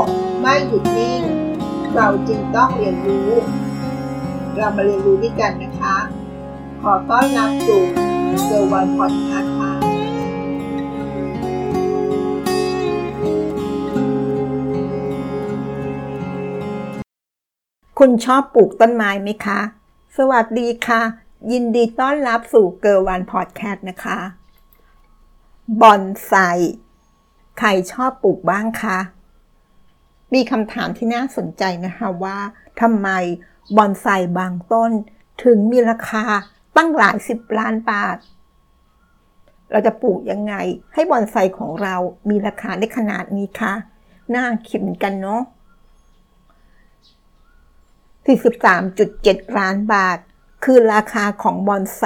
ก ไม่หยุดนิ่ง เราจึงต้องเรียนรู้ เรามาเรียนรู้ด้วยกันนะคะ ขอต้อนรับสู่เซอร์วันพอดคาส์ค่ะคุณชอบปลูกต้นไม้ไหมคะ สวัสดีค่ะ ยินดีต้อนรับสู่เกอร์วันพอดแคสต์นะคะบอนไซใครชอบปลูกบ้างคะ มีคำถามที่น่าสนใจนะคะว่าทำไมบอนไซบางต้น ถึงมีราคาตั้งหลายสิบล้านบาท เราจะปลูกยังไง ให้บอนไซของเรามีราคาได้ขนาดนี้คะน่าคิดเหมือนกันเนาะ43.7 ล้านบาท คือราคาของบอนไซ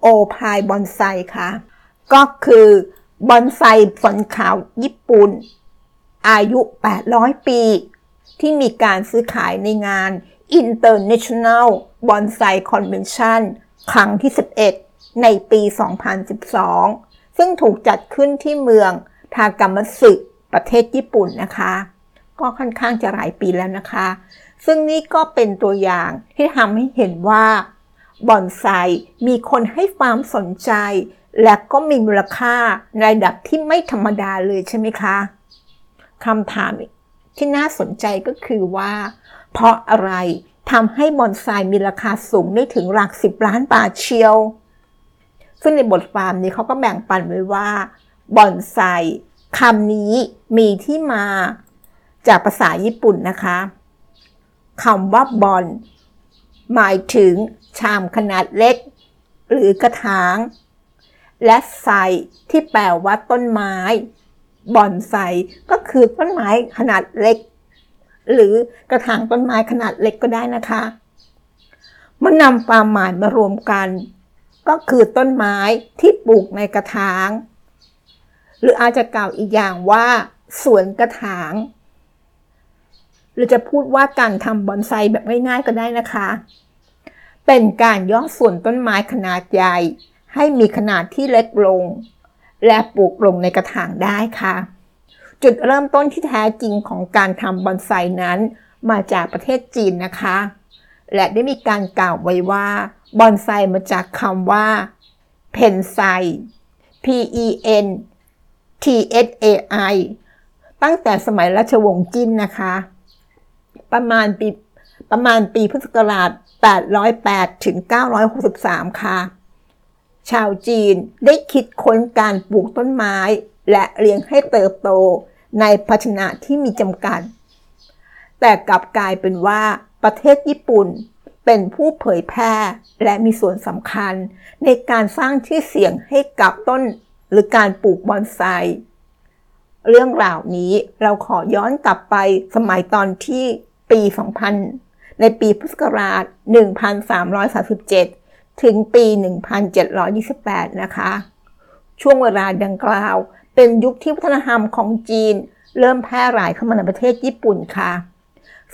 โอพายบอนไซค่ะ ก็คือบอนไซฝนขาวญี่ปุ่น อายุ 800 ปี ที่มีการซื้อขายในงาน International Bonsai Convention ครั้งที่ 11 ในปี 2012 ซึ่งถูกจัดขึ้นที่เมืองทากามัสึประเทศญี่ปุ่นนะคะ ก็ค่อนข้างจะหลายปีแล้วนะคะ ซึ่งนี่ก็เป็นตัวอย่างที่ทำให้เห็นว่าบอนไซมีคนให้ความสนใจ และก็มีมูลค่าในระดับที่ไม่ธรรมดาเลยใช่ไหมคะ คำถามที่น่าสนใจก็คือว่า เพราะอะไรทำให้บอนไซมีราคาสูงได้ถึงหลักสิบล้านบาทเชียว ซึ่งในบทความนี้เขาก็แบ่งปันไว้ว่าบอนไซคำนี้มีที่มาจากภาษาญี่ปุ่นนะคะคำว่าบอลหมายถึงชามขนาดเล็ก หรือกระถาง และไซที่แปลว่าต้นไม้ บอนไซก็คือต้นไม้ขนาดเล็ก หรือกระถางต้นไม้ขนาดเล็กก็ได้นะคะมื่อนำความหมายมารวมกัน ก็คือต้นไม้ที่ปลูกในกระถาง หรืออาจจะกล่าวอีกอย่างว่าสวนกระถาง หรือจะพูดว่าการทำบอนไซแบบง่ายๆก็ได้นะคะ เป็นการย่อส่วนต้นไม้ขนาดใหญ่ ให้มีขนาดที่เล็กลง และปลูกลงในกระถางได้ค่ะ จุดเริ่มต้นที่แท้จริงของการทำบอนไซนั้น มาจากประเทศจีนนะคะ และได้มีการกล่าวไว้ว่าบอนไซมาจากคำว่าเพนไซ P E N T S A I ตั้งแต่สมัยราชวงศ์จิ้นนะคะ ประมาณปีประมาณปีพุทธศักราช 808 ถึง 963 ค่ะ ชาวจีนได้คิดค้นการปลูกต้นไม้ และเลี้ยงให้เติบโตในภาชนะที่มีจำกัด แต่กลับกลายเป็นว่าประเทศญี่ปุ่นเป็นผู้เผยแพร่และมีส่วนสำคัญในการสร้างชื่อเสียงให้กับต้นหรือการปลูกบอนไซ เรื่องราวนี้เราขอย้อนกลับไปสมัยตอนที่ปี 2000 ในปีพุทธศักราช 1337 ถึงปี 1728 นะคะ ช่วงเวลาดังกล่าว เป็นยุคที่วัฒนธรรมของจีน เริ่มแพร่หลายเข้ามาในประเทศญี่ปุ่นค่ะ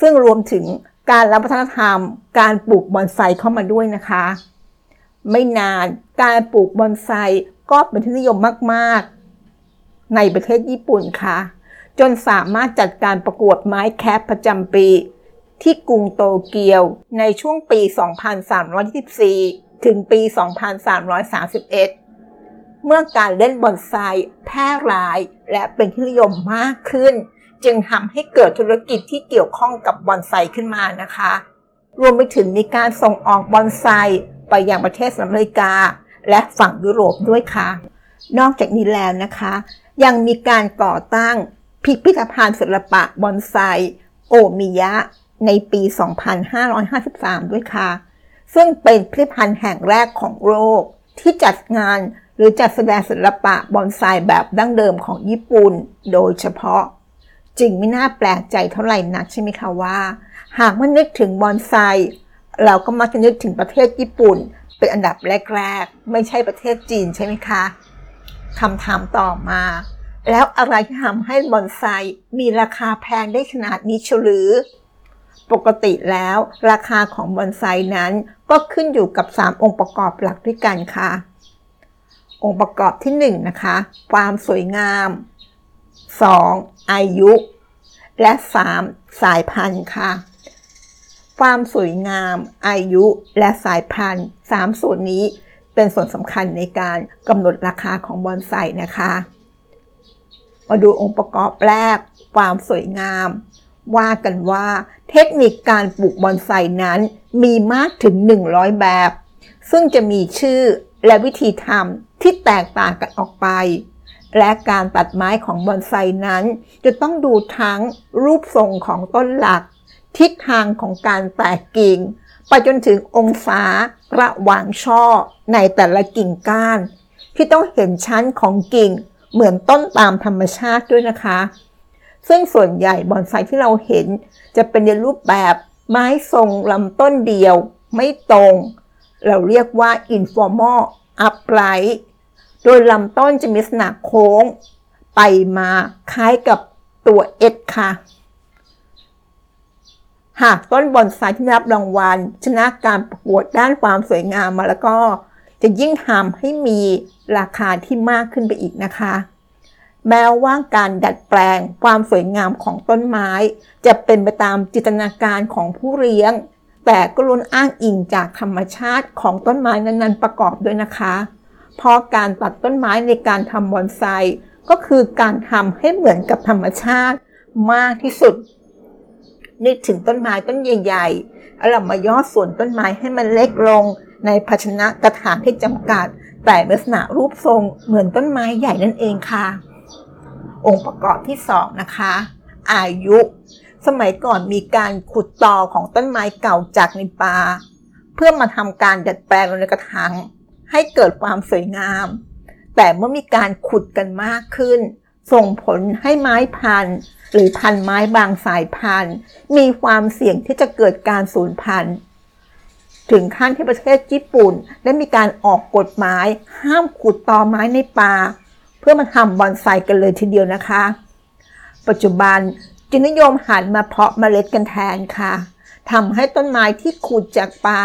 ซึ่งรวมถึงการรับวัฒนธรรม การปลูกบอนไซเข้ามาด้วยนะคะ ไม่นานการปลูกบอนไซก็เป็นที่นิยมมากๆ ในประเทศญี่ปุ่นค่ะ จนสามารถจัดการประกวดไม้แคปประจำปี ที่กรุงโตเกียวในช่วงปี 2324 ถึงปี 2331 เมื่อการเล่นบอนไซแพร่หลายและเป็นที่นิยมมากขึ้น จึงทำให้เกิดธุรกิจที่เกี่ยวข้องกับบอนไซขึ้นมานะคะ รวมไปถึงมีการส่งออกบอนไซไปยังประเทศอเมริกา และฝั่งยุโรปด้วยค่ะ นอกจากนี้แล้วนะคะ ยังมีการก่อตั้งพิพิธภัณฑ์ศิลปะบอนไซโอมิยะ ในปี 2553 ด้วยค่ะ ซึ่งเป็นพิพิธภัณฑ์แห่งแรกของโลก ที่จัดงานหรือจัดแสดงศิลปะบอนไซแบบดั้งเดิมของญี่ปุ่น โดยเฉพาะ จึงไม่น่าแปลกใจเท่าไหร่นักใช่ไหมคะว่า หากมันนึกถึงบอนไซเราก็มักจะนึกถึงประเทศญี่ปุ่น เป็นอันดับแรกๆ ไม่ใช่ประเทศจีนใช่ไหมคะคำถามต่อมา แล้วอะไรที่ทำให้บอนไซมีราคาแพงได้ขนาดนี้เฉลือ ปกติแล้ว ราคาของบอนไซนั้นก็ขึ้นอยู่กับ 3 องค์ประกอบหลักด้วยกันค่ะ องค์ประกอบที่1นะคะ ความสวยงาม 2. อายุ และ 3. สายพันธุ์ค่ะ ความสวยงาม อายุ และสายพันธุ์ 3 ส่วนนี้เป็นส่วนสำคัญในการกำหนดราคาของบอนไซนะคะ มาดูองค์ประกอบแรก ความสวยงาม ว่ากันว่าเทคนิคการปลูกบอนไซนั้นมีมากถึง 100 แบบ ซึ่งจะมีชื่อและวิธีทำที่แตกต่างกันออกไป และการตัดไม้ของบอนไซนั้น จะต้องดูทั้งรูปทรงของต้นหลัก ทิศทางของการแตกกิ่ง ไปจนถึงองศาระหว่างช่อในแต่ละกิ่งก้าน ที่ต้องเห็นชั้นของกิ่งเหมือนต้นตามธรรมชาติด้วยนะคะ ซึ่งส่วนใหญ่บอนไซที่เราเห็น จะเป็นในรูปแบบไม้ทรงลำต้นเดียว ไม่ตรง เราเรียกว่า informal upright โดยลำต้นจะมีลักษณะโค้ง ไปมาคล้ายกับตัวเอ็ดค่ะ หากต้นบอนไซที่รับรางวัล ชนะการประกวดด้านความสวยงามมาแล้วก็จะยิ่งทำให้มีราคาที่มากขึ้นไปอีกนะคะ แม้ว่าการดัดแปลงความสวยงามของต้นไม้ จะเป็นไปตามจินตนาการของผู้เลี้ยง แต่ก็ล้วนอ้างอิงจากธรรมชาติของต้นไม้นั้นๆ ประกอบด้วยนะคะ เพราะการตัดต้นไม้ในการทำบอนไซก็คือการทำให้เหมือนกับธรรมชาติมากที่สุด นึกถึงต้นไม้ต้นใหญ่ๆเรามาย่อส่วนต้นไม้ให้มันเล็กลง ในภาชนะกระถางที่จำกัด แต่ลักษณะรูปทรงเหมือนต้นไม้ใหญ่นั่นเองค่ะ องค์ประกอบที่สองนะคะ อายุ สมัยก่อนมีการขุดตอของต้นไม้เก่าจากในป่าเพื่อมาทำการดัดแปลงลงในกระถางให้เกิดความสวยงาม แต่เมื่อมีการขุดกันมากขึ้น ส่งผลให้ไม้พันธุ์ หรือพันธุ์ไม้บางสายพันธุ์ มีความเสี่ยงที่จะเกิดการสูญพันธุ์ถึงขั้นที่ประเทศญี่ปุ่น ได้มีการออกกฎหมาย ห้ามขุดตอไม้ในป่า พื่อมาทำบอนไซกันเลยทีเดียวนะคะ ปัจจุบันจึงนิยมหันมาเพาะเมล็ดกันแทนค่ะทำให้ต้นไม้ที่ขุดจากป่า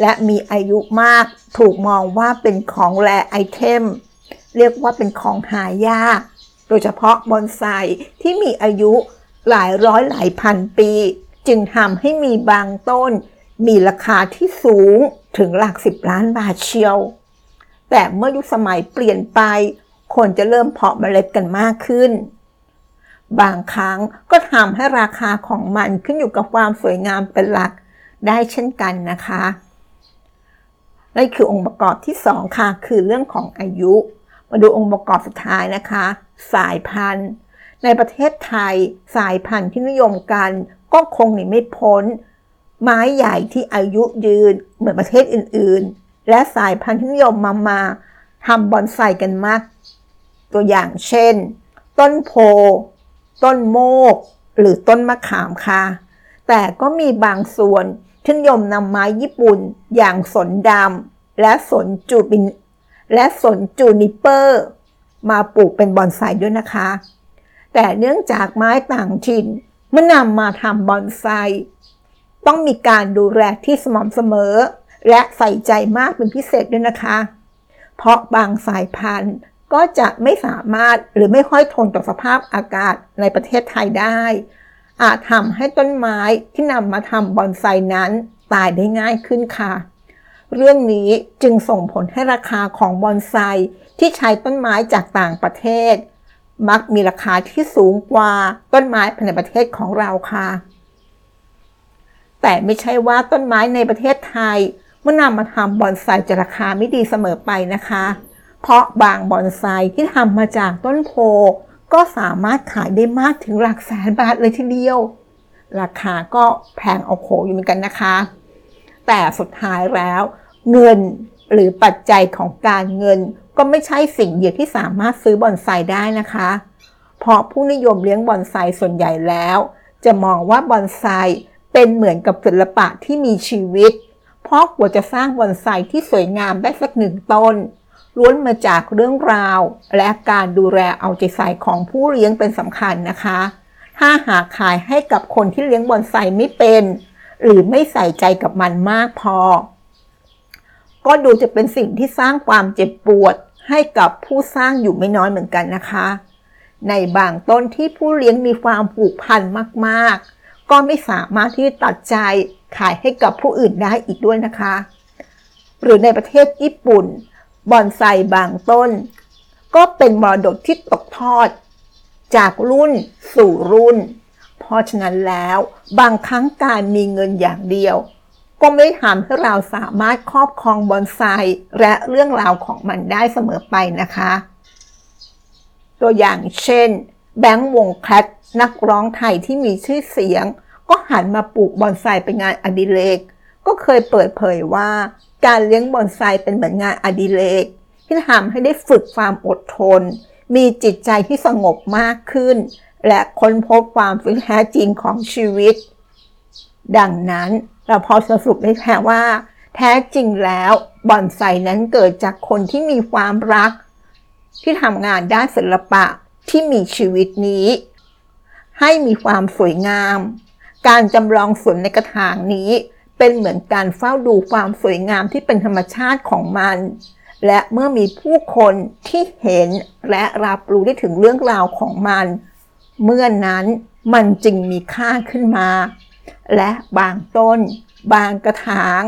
และมีอายุมากถูกมองว่าเป็นของแรไอเทม เรียกว่าเป็นของหายาก โดยเฉพาะบอนไซที่มีอายุหลายร้อยหลายพันปี จึงทำให้มีบางต้น มีราคาที่สูงถึงหลักสิบล้านบาทเชียว แต่เมื่อยุคสมัยเปลี่ยนไป คนจะเริ่มเพาะเมล็ดกันมากขึ้น บางครั้งก็ทำให้ราคาของมันขึ้นอยู่กับความสวยงามเป็นหลักได้เช่นกันนะคะนั่นคือองค์ประกอบที่ 2 ค่ะ คือเรื่องของอายุ มาดูองค์ประกอบสุดท้ายนะคะ สายพันธุ์ ในประเทศไทย สายพันธุ์ที่นิยมกัน ก็คงหนีไม่พ้น ไม้ใหญ่ที่อายุยืนเหมือนประเทศอื่น ๆ และสายพันธุ์ที่นิยมมามาทำบอนไซกันมาก ตัวอย่างเช่น ต้นโพ ต้นโมก หรือต้นมะขามค่ะ แต่ก็มีบางส่วนที่นิยมนำไม้ญี่ปุ่นอย่างสนดำและสนจูบิน และสนจูนิเปอร์ มาปลูกเป็นบอนไซด้วยนะคะ แต่เนื่องจากไม้ต่างถิ่นเมื่อนำมาทำบอนไซต้องมีการดูแลที่สม่ำเสมอ และใส่ใจมากเป็นพิเศษด้วยนะคะ เพราะบางสายพันธุ์ ก็จะไม่สามารถหรือไม่ค่อยทนต่อสภาพอากาศในประเทศไทยได้ อาจทำให้ต้นไม้ที่นำมาทำบอนไซนั้นตายได้ง่ายขึ้นค่ะ เรื่องนี้จึงส่งผลให้ราคาของบอนไซที่ใช้ต้นไม้จากต่างประเทศ มักมีราคาที่สูงกว่าต้นไม้ภายในประเทศของเราค่ะ แต่ไม่ใช่ว่าต้นไม้ในประเทศไทยเมื่อนำมาทำบอนไซจะราคาไม่ดีเสมอไปนะคะ เพราะบางบอนไซที่ทำมาจากต้นโพก็สามารถขายได้มากถึงหลักแสนบาทเลยทีเดียว ราคาก็แพงเอาโขอยู่เหมือนกันนะคะ แต่สุดท้ายแล้วเงินหรือปัจจัยของการเงินก็ไม่ใช่สิ่งเดียวที่สามารถซื้อบอนไซได้นะคะ เพราะผู้นิยมเลี้ยงบอนไซส่วนใหญ่แล้ว จะมองว่าบอนไซเป็นเหมือนกับศิลปะที่มีชีวิต เพราะกว่าจะสร้างบอนไซที่สวยงามได้สักหนึ่งต้น ล้วนมาจากเรื่องราว และการดูแลเอาใจใส่ของผู้เลี้ยงเป็นสำคัญนะคะ ถ้าหากขายให้กับคนที่เลี้ยงบอนไซไม่เป็น หรือไม่ใส่ใจกับมันมากพอ ก็ดูจะเป็นสิ่งที่สร้างความเจ็บปวดให้กับผู้สร้างอยู่ไม่น้อยเหมือนกันนะคะ ในบางต้นที่ผู้เลี้ยงมีความผูกพันมากๆ ก็ไม่สามารถที่ตัดใจขายให้กับผู้อื่นได้อีกด้วยนะคะ หรือในประเทศญี่ปุ่น บอนไซบางต้น ก็เป็นมรดกที่ตกทอด จากรุ่นสู่รุ่น เพราะฉะนั้นแล้วบางครั้งการมีเงินอย่างเดียว ก็ไม่ทำให้เราสามารถครอบครองบอนไซและเรื่องราวของมันได้เสมอไปนะคะ ตัวอย่างเช่น แบงค์วงแคทนักร้องไทยที่มีชื่อเสียง ก็หันมาปลูกบอนไซเป็นงานอดิเรก ก็เคยเปิดเผยว่า การเลี้ยงบอนไซเป็นเหมือนงานอดิเรกที่ทำให้ได้ฝึกความอดทน มีจิตใจที่สงบมากขึ้น และค้นพบความสุขแท้จริงของชีวิต ดังนั้นเราพอสรุปได้แค่ว่า แท้จริงแล้วบอนไซนั้นเกิดจากคนที่มีความรัก ที่ทำงานด้านศิลปะที่มีชีวิตนี้ ให้มีความสวยงาม การจำลองสวนในกระถางนี้ เป็นเหมือนการเฝ้าดูความสวยงามที่เป็นธรรมชาติของมัน และเมื่อมีผู้คนที่เห็นและรับรู้ได้ถึงเรื่องราวของมัน เมื่อนั้นมันจึงมีค่าขึ้นมา และบางต้น บางกระถาง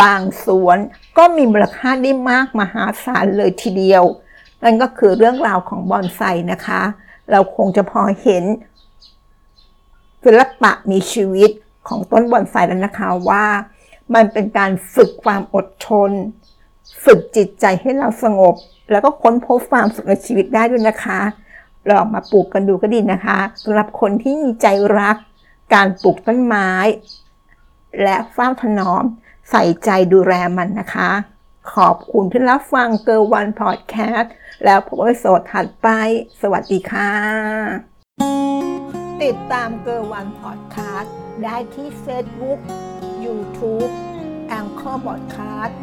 บางสวนก็มีมูลค่าได้มากมหาศาลเลยทีเดียว นั่นก็คือเรื่องราวของบอนไซนะคะ เราคงจะพอเห็นศิลปะมีชีวิต ของต้นบอนไซแล้วนะคะว่า มันเป็นการฝึกความอดทน ฝึกจิตใจให้เราสงบ แล้วก็ค้นพบความสุขในชีวิตได้ด้วยนะคะลองมาปลูกกันดูก็ดีนะคะสำหรับคนที่มีใจรัก การปลูกต้นไม้ และเฝ้าถนอม ใส่ใจดูแลมันนะคะ ขอบคุณที่รับฟังเกอร์วันพอดแคสต์แล้วพบกันสดถัดไป สวัสดีค่ะ ติดตามเกอร์วันพอดแคสต์ได้ที่เฟซบุ๊กยูทูบ Anchor พอดคาสต์